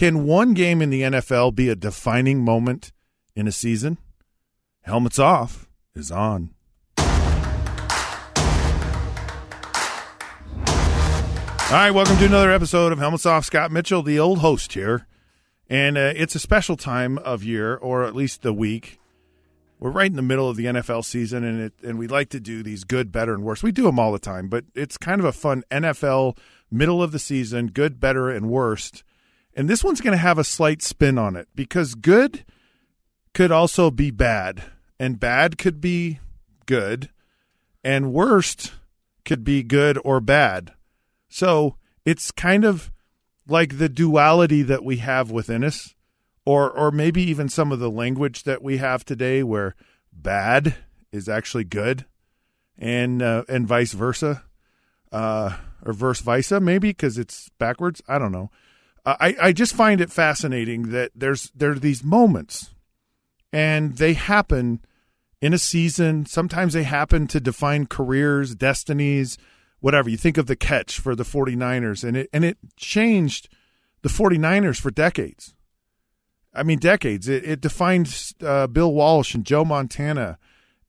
Can one game in the NFL be a defining moment in a season? Helmets off is on. All right, welcome to another episode of Helmets Off. Scott Mitchell, the old host here. And uh, it's a special time of year, or at least the week. We're right in the middle of the NFL season, and it, and we like to do these good, better, and worse. We do them all the time, but it's kind of a fun NFL middle of the season, good, better, and worst. And this one's going to have a slight spin on it because good could also be bad, and bad could be good, and worst could be good or bad. So it's kind of like the duality that we have within us, or or maybe even some of the language that we have today, where bad is actually good, and uh, and vice versa, uh, or verse versa, maybe because it's backwards. I don't know. I I just find it fascinating that there's there are these moments, and they happen in a season. Sometimes they happen to define careers, destinies whatever. You think of the catch for the 49ers and it and it changed the 49ers for decades. I mean decades. It, it defined uh, Bill Walsh and Joe Montana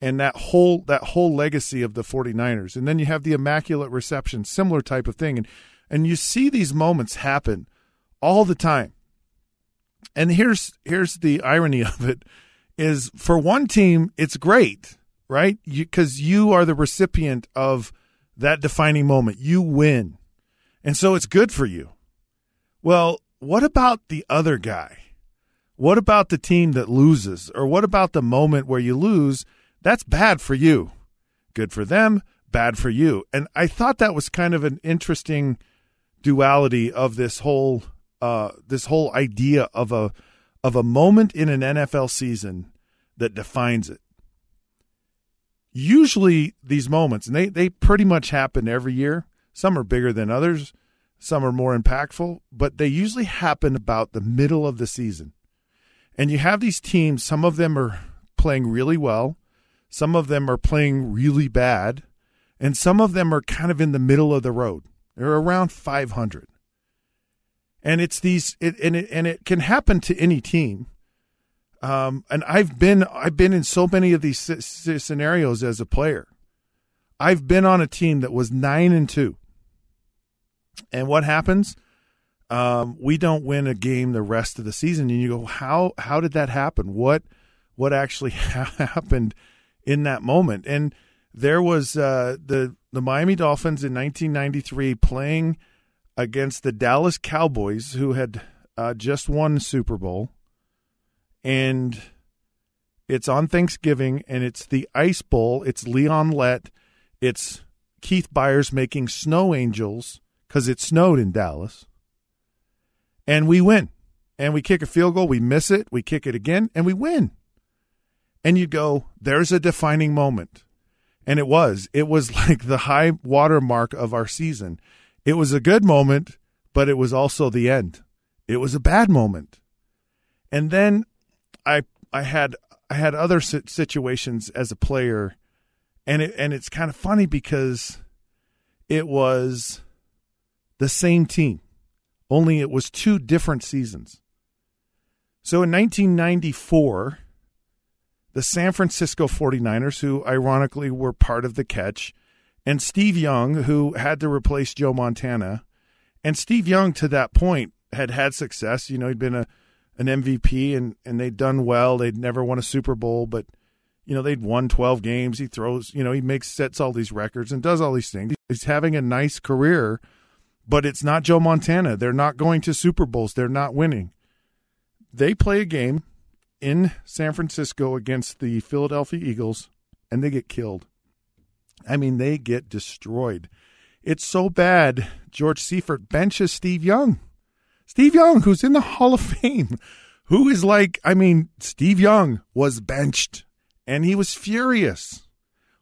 and that whole that whole legacy of the 49ers. And then you have the immaculate reception, similar type of thing and and you see these moments happen all the time. And here's here's the irony of it is for one team it's great, right? Cuz you are the recipient of that defining moment. You win. And so it's good for you. Well, what about the other guy? What about the team that loses? Or what about the moment where you lose? That's bad for you. Good for them, bad for you. And I thought that was kind of an interesting duality of this whole uh, this whole idea of a of a moment in an NFL season that defines it usually these moments, and they, they pretty much happen every year. Some are bigger than others, some are more impactful, but they usually happen about the middle of the season. And you have these teams, some of them are playing really well, some of them are playing really bad, and some of them are kind of in the middle of the road. They're around 500. And it's these, it, and it, and it can happen to any team. Um, and I've been I've been in so many of these scenarios as a player. I've been on a team that was nine and two, and what happens? Um, we don't win a game the rest of the season, and you go, how how did that happen? What what actually happened in that moment? And there was uh, the the Miami Dolphins in 1993 playing against the Dallas Cowboys, who had uh, just won Super Bowl and it's on Thanksgiving, and it's the Ice Bowl. It's Leon Lett. It's Keith Byars making snow angels because it snowed in Dallas. And we win. And we kick a field goal. We miss it. We kick it again, and we win. And you go, there's a defining moment. And it was. It was like the high water mark of our season. It was a good moment, but it was also the end. It was a bad moment. And then I I had I had other situations as a player, and it and it's kind of funny because it was the same team, only it was two different seasons. So in 1994, the San Francisco 49ers, who ironically were part of the catch, and Steve Young, who had to replace Joe Montana, and Steve Young to that point had had success. You know, he'd been a an MVP and and they'd done well. They'd never won a Super Bowl, but you know they'd won 12 games. He throws, you know, he makes sets all these records and does all these things. He's having a nice career, but it's not Joe Montana. They're not going to Super Bowls. They're not winning. They play a game in San Francisco against the Philadelphia Eagles and they get killed. I mean, they get destroyed. It's so bad. George Seifert benches Steve Young. Steve Young, who's in the Hall of Fame, who is like, I mean, Steve Young was benched and he was furious.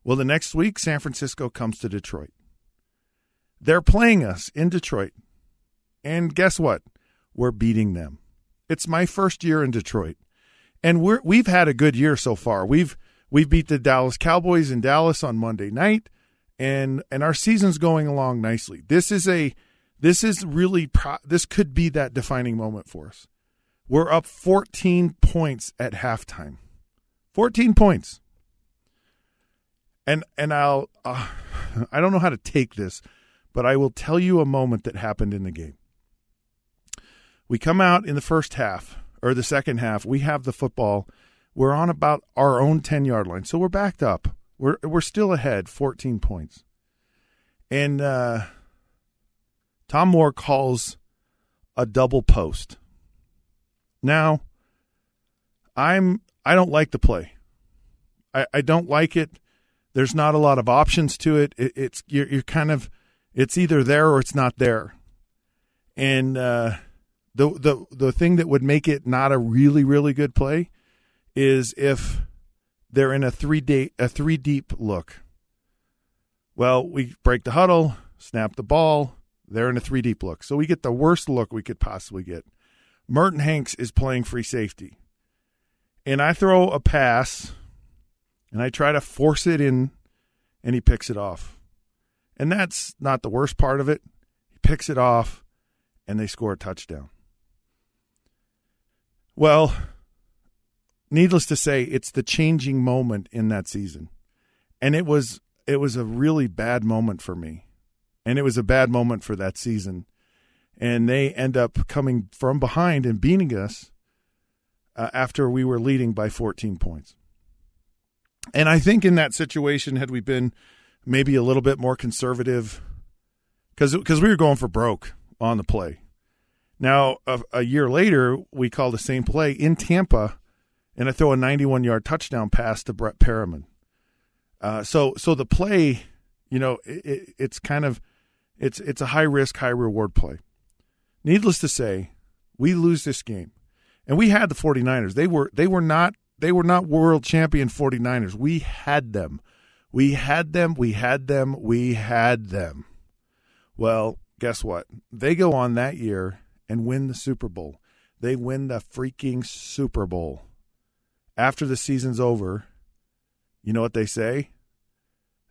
Well, the next week, San Francisco comes to Detroit. They're playing us in Detroit. And guess what? We're beating them. It's my first year in Detroit. And we're we've had a good year so far. We've we've beat the Dallas Cowboys in Dallas on Monday night and and our season's going along nicely. This is a This is really pro- this could be that defining moment for us. We're up 14 points at halftime. 14 points. And and I'll uh, I don't know how to take this, but I will tell you a moment that happened in the game. We come out in the first half or the second half, we have the football. We're on about our own 10-yard line. So we're backed up. We're we're still ahead 14 points. And uh Tom Moore calls a double post. Now, I'm I don't like the play. I, I don't like it. There's not a lot of options to it. it it's you're, you're kind of it's either there or it's not there. And uh, the the the thing that would make it not a really really good play is if they're in a three day a three deep look. Well, we break the huddle, snap the ball, they're in a three deep look. So we get the worst look we could possibly get. Merton Hanks is playing free safety. And I throw a pass and I try to force it in and he picks it off. And that's not the worst part of it. He picks it off and they score a touchdown. Well, needless to say, it's the changing moment in that season. And it was it was a really bad moment for me and it was a bad moment for that season. And they end up coming from behind and beating us uh, after we were leading by 14 points. And I think in that situation, had we been maybe a little bit more conservative, because we were going for broke on the play. Now a, a, year later, we call the same play in Tampa, and I throw a 91 yard touchdown pass to Brett Perriman. Uh, so so the play, you know, it, it's kind of it's it's a high risk, high reward play. Needless to say, we lose this game. And we had the 49ers. They were they were not they were not world champion 49ers. We had them. We had them, we had them, we had them. Well, guess what? They go on that year and win the Super Bowl. They win the freaking Super Bowl. After the season's over, you know what they say?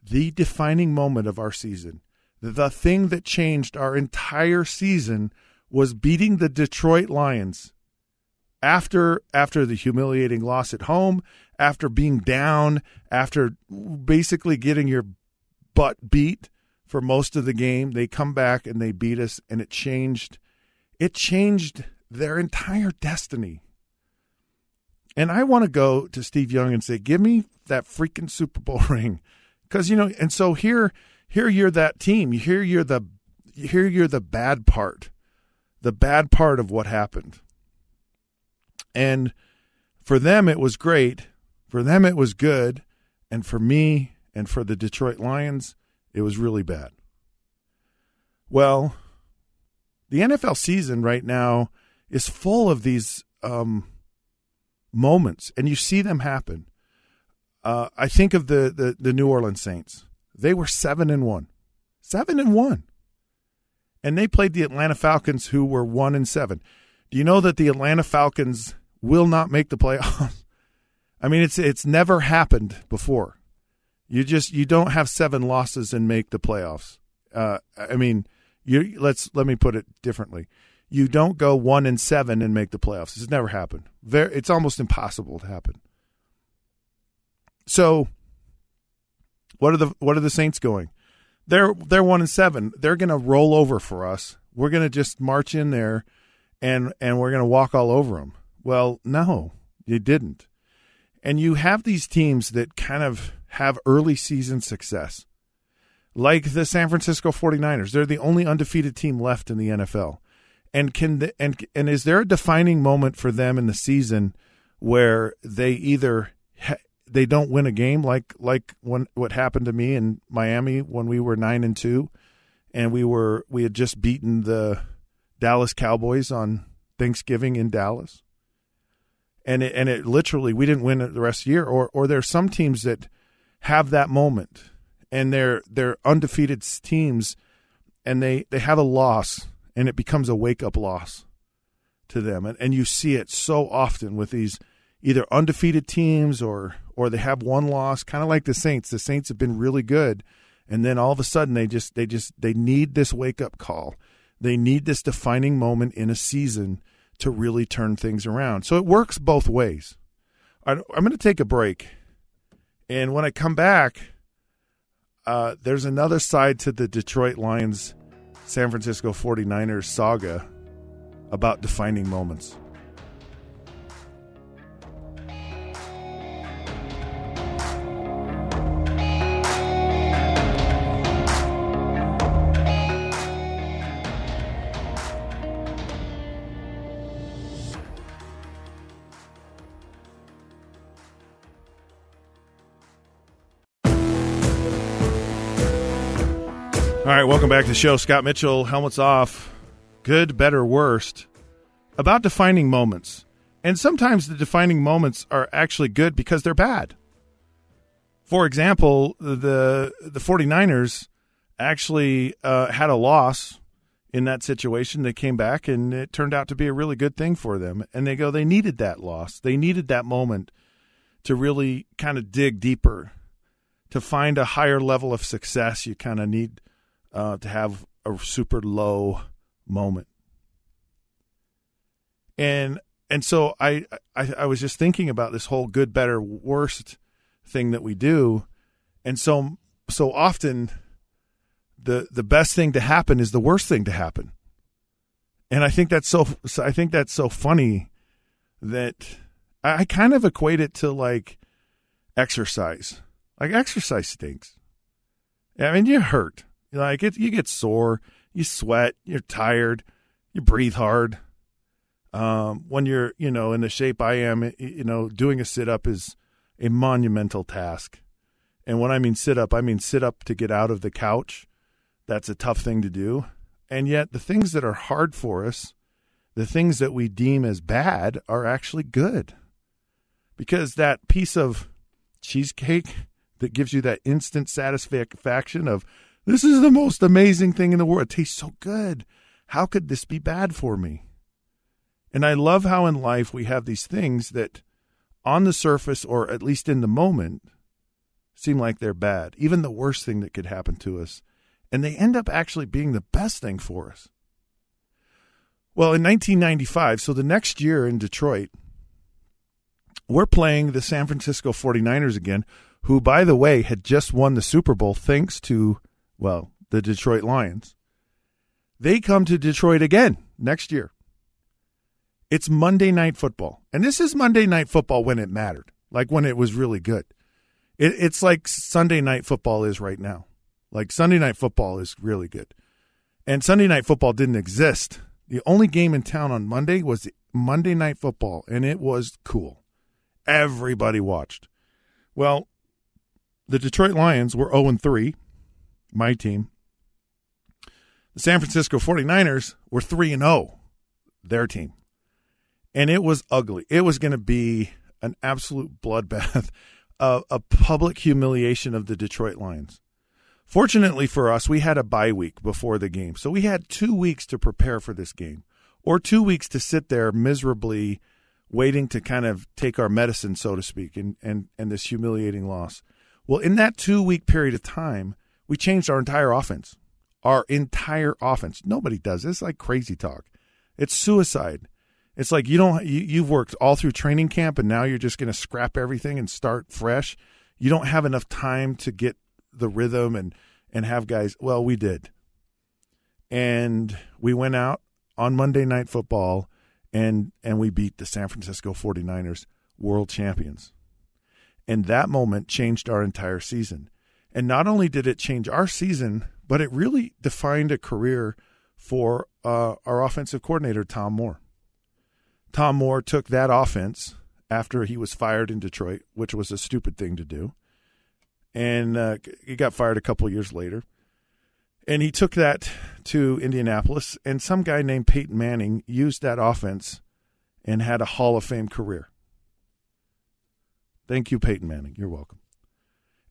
The defining moment of our season the thing that changed our entire season was beating the Detroit Lions after after the humiliating loss at home, after being down, after basically getting your butt beat for most of the game, they come back and they beat us and it changed it changed their entire destiny. And I want to go to Steve Young and say, "Give me that freaking Super Bowl ring." Cuz you know, and so here here you're that team. Here you're the here you're the bad part. The bad part of what happened. And for them it was great. For them it was good, and for me and for the Detroit Lions it was really bad. Well, the NFL season right now is full of these um, moments, and you see them happen. Uh, I think of the, the the New Orleans Saints. They were seven and one, seven and one, and they played the Atlanta Falcons, who were one and seven. Do you know that the Atlanta Falcons will not make the playoffs? I mean, it's it's never happened before. You just you don't have seven losses and make the playoffs. Uh, I mean, you let's let me put it differently. You don't go one and seven and make the playoffs. It's never happened. Very, it's almost impossible to happen. So what are the what are the Saints going? They're they're one and seven. They're going to roll over for us. We're going to just march in there, and and we're going to walk all over them. Well, no, you didn't. And you have these teams that kind of have early season success, like the San Francisco 49ers. They're the only undefeated team left in the NFL. And can the, and and is there a defining moment for them in the season where they either they don't win a game like like when what happened to me in Miami when we were nine and two, and we were we had just beaten the Dallas Cowboys on Thanksgiving in Dallas, and it, and it literally we didn't win the rest of the year. Or or there's some teams that have that moment, and they're they're undefeated teams, and they they have a loss, and it becomes a wake up loss to them, and and you see it so often with these either undefeated teams or or they have one loss, kind of like the Saints. The Saints have been really good, and then all of a sudden they just they just they need this wake up call. They need this defining moment in a season to really turn things around. So it works both ways. I'm going to take a break. And when I come back, uh, there's another side to the Detroit Lions San Francisco 49ers saga about defining moments. All right, welcome back to the show. Scott Mitchell, helmets off. Good, better, worst. About defining moments. And sometimes the defining moments are actually good because they're bad. For example, the the 49ers actually uh, had a loss in that situation. They came back and it turned out to be a really good thing for them. And they go, they needed that loss. They needed that moment to really kind of dig deeper, to find a higher level of success. You kind of need uh, to have a super low moment. And and so I, I I was just thinking about this whole good, better, worst thing that we do, and so so often the the best thing to happen is the worst thing to happen. And I think that's so I think that's so funny that I kind of equate it to like exercise. Like exercise stinks. I mean, you hurt. Like it, you get sore, you sweat, you're tired, you breathe hard. Um, when you're, you know, in the shape I am, you know, doing a sit up is a monumental task. And when I mean sit up, I mean sit up to get out of the couch. That's a tough thing to do. And yet, the things that are hard for us, the things that we deem as bad, are actually good. Because that piece of cheesecake that gives you that instant satisfaction of this is the most amazing thing in the world. It tastes so good. How could this be bad for me? And I love how in life we have these things that on the surface, or at least in the moment, seem like they're bad, even the worst thing that could happen to us. And they end up actually being the best thing for us. Well, in 1995, so the next year in Detroit, we're playing the San Francisco 49ers again, who, by the way, had just won the Super Bowl thanks to well, the Detroit Lions. They come to Detroit again next year. It's Monday Night Football. And this is Monday Night Football when it mattered, like when it was really good. It, it's like Sunday Night Football is right now. Like Sunday Night Football is really good. And Sunday Night Football didn't exist. The only game in town on Monday was Monday Night Football, and it was cool. Everybody watched. Well, the Detroit Lions were 0 3 my team. The San Francisco 49ers were 3 and 0, their team. And it was ugly. It was going to be an absolute bloodbath, a, a public humiliation of the Detroit Lions. Fortunately for us, we had a bye week before the game. So we had 2 weeks to prepare for this game or 2 weeks to sit there miserably waiting to kind of take our medicine so to speak and and and this humiliating loss. Well, in that 2 week period of time, we changed our entire offense. Our entire offense. Nobody does this. It's like crazy talk. It's suicide. It's like you don't you, you've worked all through training camp and now you're just going to scrap everything and start fresh. You don't have enough time to get the rhythm and and have guys. Well, we did. And we went out on Monday Night Football and and we beat the San Francisco 49ers, world champions. And that moment changed our entire season. And not only did it change our season, but it really defined a career for uh, our offensive coordinator, Tom Moore. Tom Moore took that offense after he was fired in Detroit, which was a stupid thing to do. And uh, he got fired a couple years later. And he took that to Indianapolis, and some guy named Peyton Manning used that offense and had a Hall of Fame career. Thank you, Peyton Manning. You're welcome.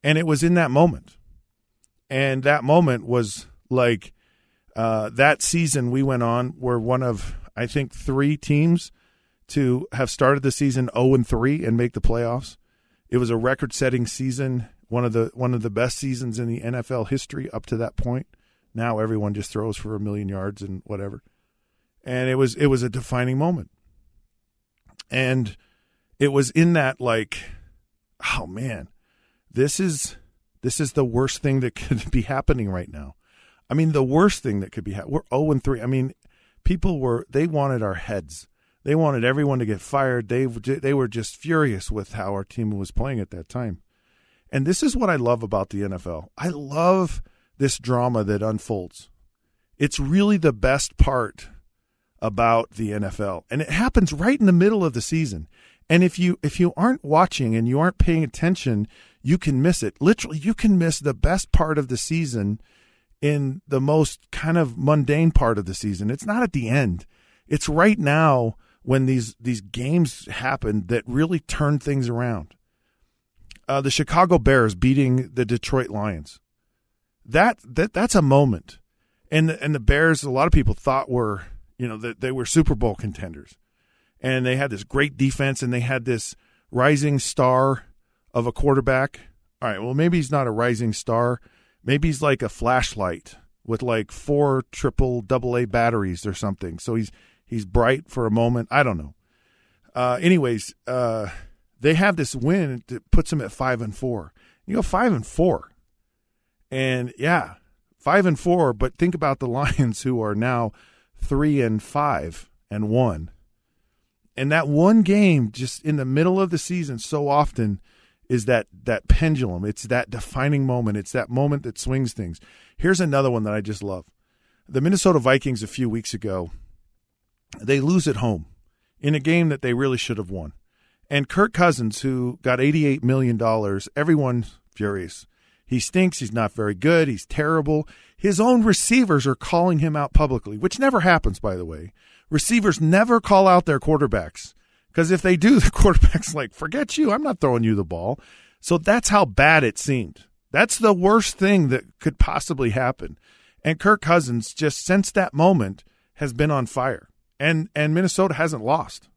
And it was in that moment. And that moment was like uh, that season we went on were one of, I think, three teams to have started the season 0 and 3 and make the playoffs. It was a record setting season, one of the one of the best seasons in the NFL history up to that point. Now everyone just throws for a million yards and whatever. And it was it was a defining moment. And it was in that like oh man, this is this is the worst thing that could be happening right now. I mean, the worst thing that could be happening. We're 0 and 3. I mean, people were they wanted our heads. They wanted everyone to get fired. They they were just furious with how our team was playing at that time. And this is what I love about the NFL. I love this drama that unfolds. It's really the best part about the NFL. And it happens right in the middle of the season. And if you if you aren't watching and you aren't paying attention, you can miss it. Literally, you can miss the best part of the season in the most kind of mundane part of the season. It's not at the end. It's right now when these these games happen that really turn things around. Uh, the Chicago Bears beating the Detroit Lions. That that that's a moment. And and the Bears, a lot of people thought were you know that they were Super Bowl contenders and they had this great defense and they had this rising star of a quarterback. All right, well maybe he's not a rising star. Maybe he's like a flashlight with like four triple double A batteries or something. So he's he's bright for a moment. I don't know. Uh, anyways, uh, they have this win that puts them at five and four. You go five and four, and yeah, five and four. But think about the Lions, who are now three and five and one and that one game just in the middle of the season so often is that that pendulum. It's that defining moment. It's that moment that swings things. Here's another one that i just love. The minnesota vikings a few weeks ago they lose at home in a game that they really should have won. And kirk cousins who got 88 million dollars everyone's furious. He stinks. He's not very good. He's terrible. His own receivers are calling him out publicly which never happens by the way receivers never call out their quarterbacks because if they do, the quarterback's like, forget you, I'm not throwing you the ball. So that's how bad it seemed. That's the worst thing that could possibly happen. And Kirk Cousins, just since that moment, has been on fire. And and Minnesota hasn't lost.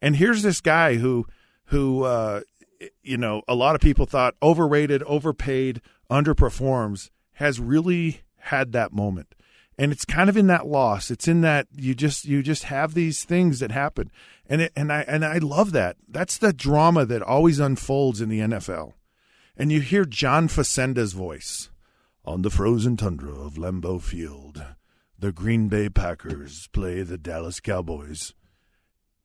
And here's this guy who who uh, you know a lot of people thought overrated, overpaid, underperforms, has really had that moment and it's kind of in that loss. It's in that you just you just have these things that happen. And it, and I and I love that. That's the drama that always unfolds in the NFL and you hear John Facenda's voice on the frozen tundra of Lambeau Field. The Green Bay Packers play the Dallas Cowboys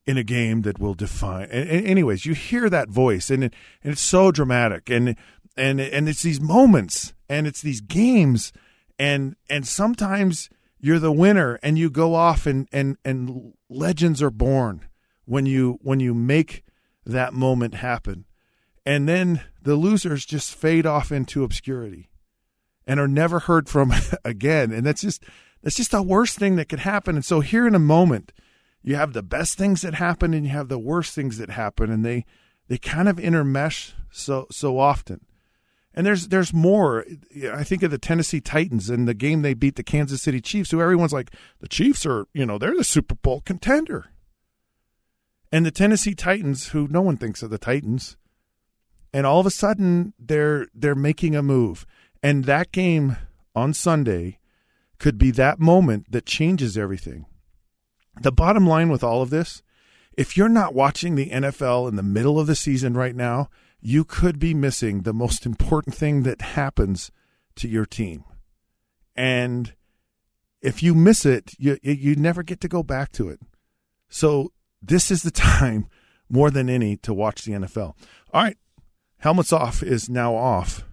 in a game that will define and, and anyways you hear that voice and it, and it's so dramatic. And and and it's these moments and it's these games and and sometimes you're the winner and you go off and and and legends are born when you when you make that moment happen. And then the losers just fade off into obscurity and are never heard from again. And that's just that's just the worst thing that could happen. And so here in a moment you have the best things that happen and you have the worst things that happen and they they kind of intermesh so so often and there's there's more. I think of the Tennessee Titans and the game they beat the Kansas City Chiefs, who everyone's like, the Chiefs are, you know, they're the Super Bowl contender. And the Tennessee Titans, who no one thinks of the Titans, and all of a sudden they're they're making a move. And that game on Sunday could be that moment that changes everything. The bottom line with all of this, if you're not watching the NFL in the middle of the season right now, you could be missing the most important thing that happens to your team. And if you miss it, you you never get to go back to it. So this is the time more than any to watch the NFL. All right, Helmets Off is now off.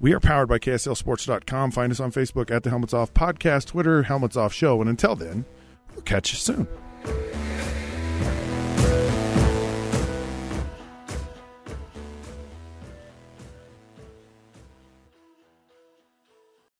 We are powered by KSLSports.com. Find us on Facebook at the Helmets Off Podcast, Twitter, Helmets Off Show. And until then, we'll catch you soon.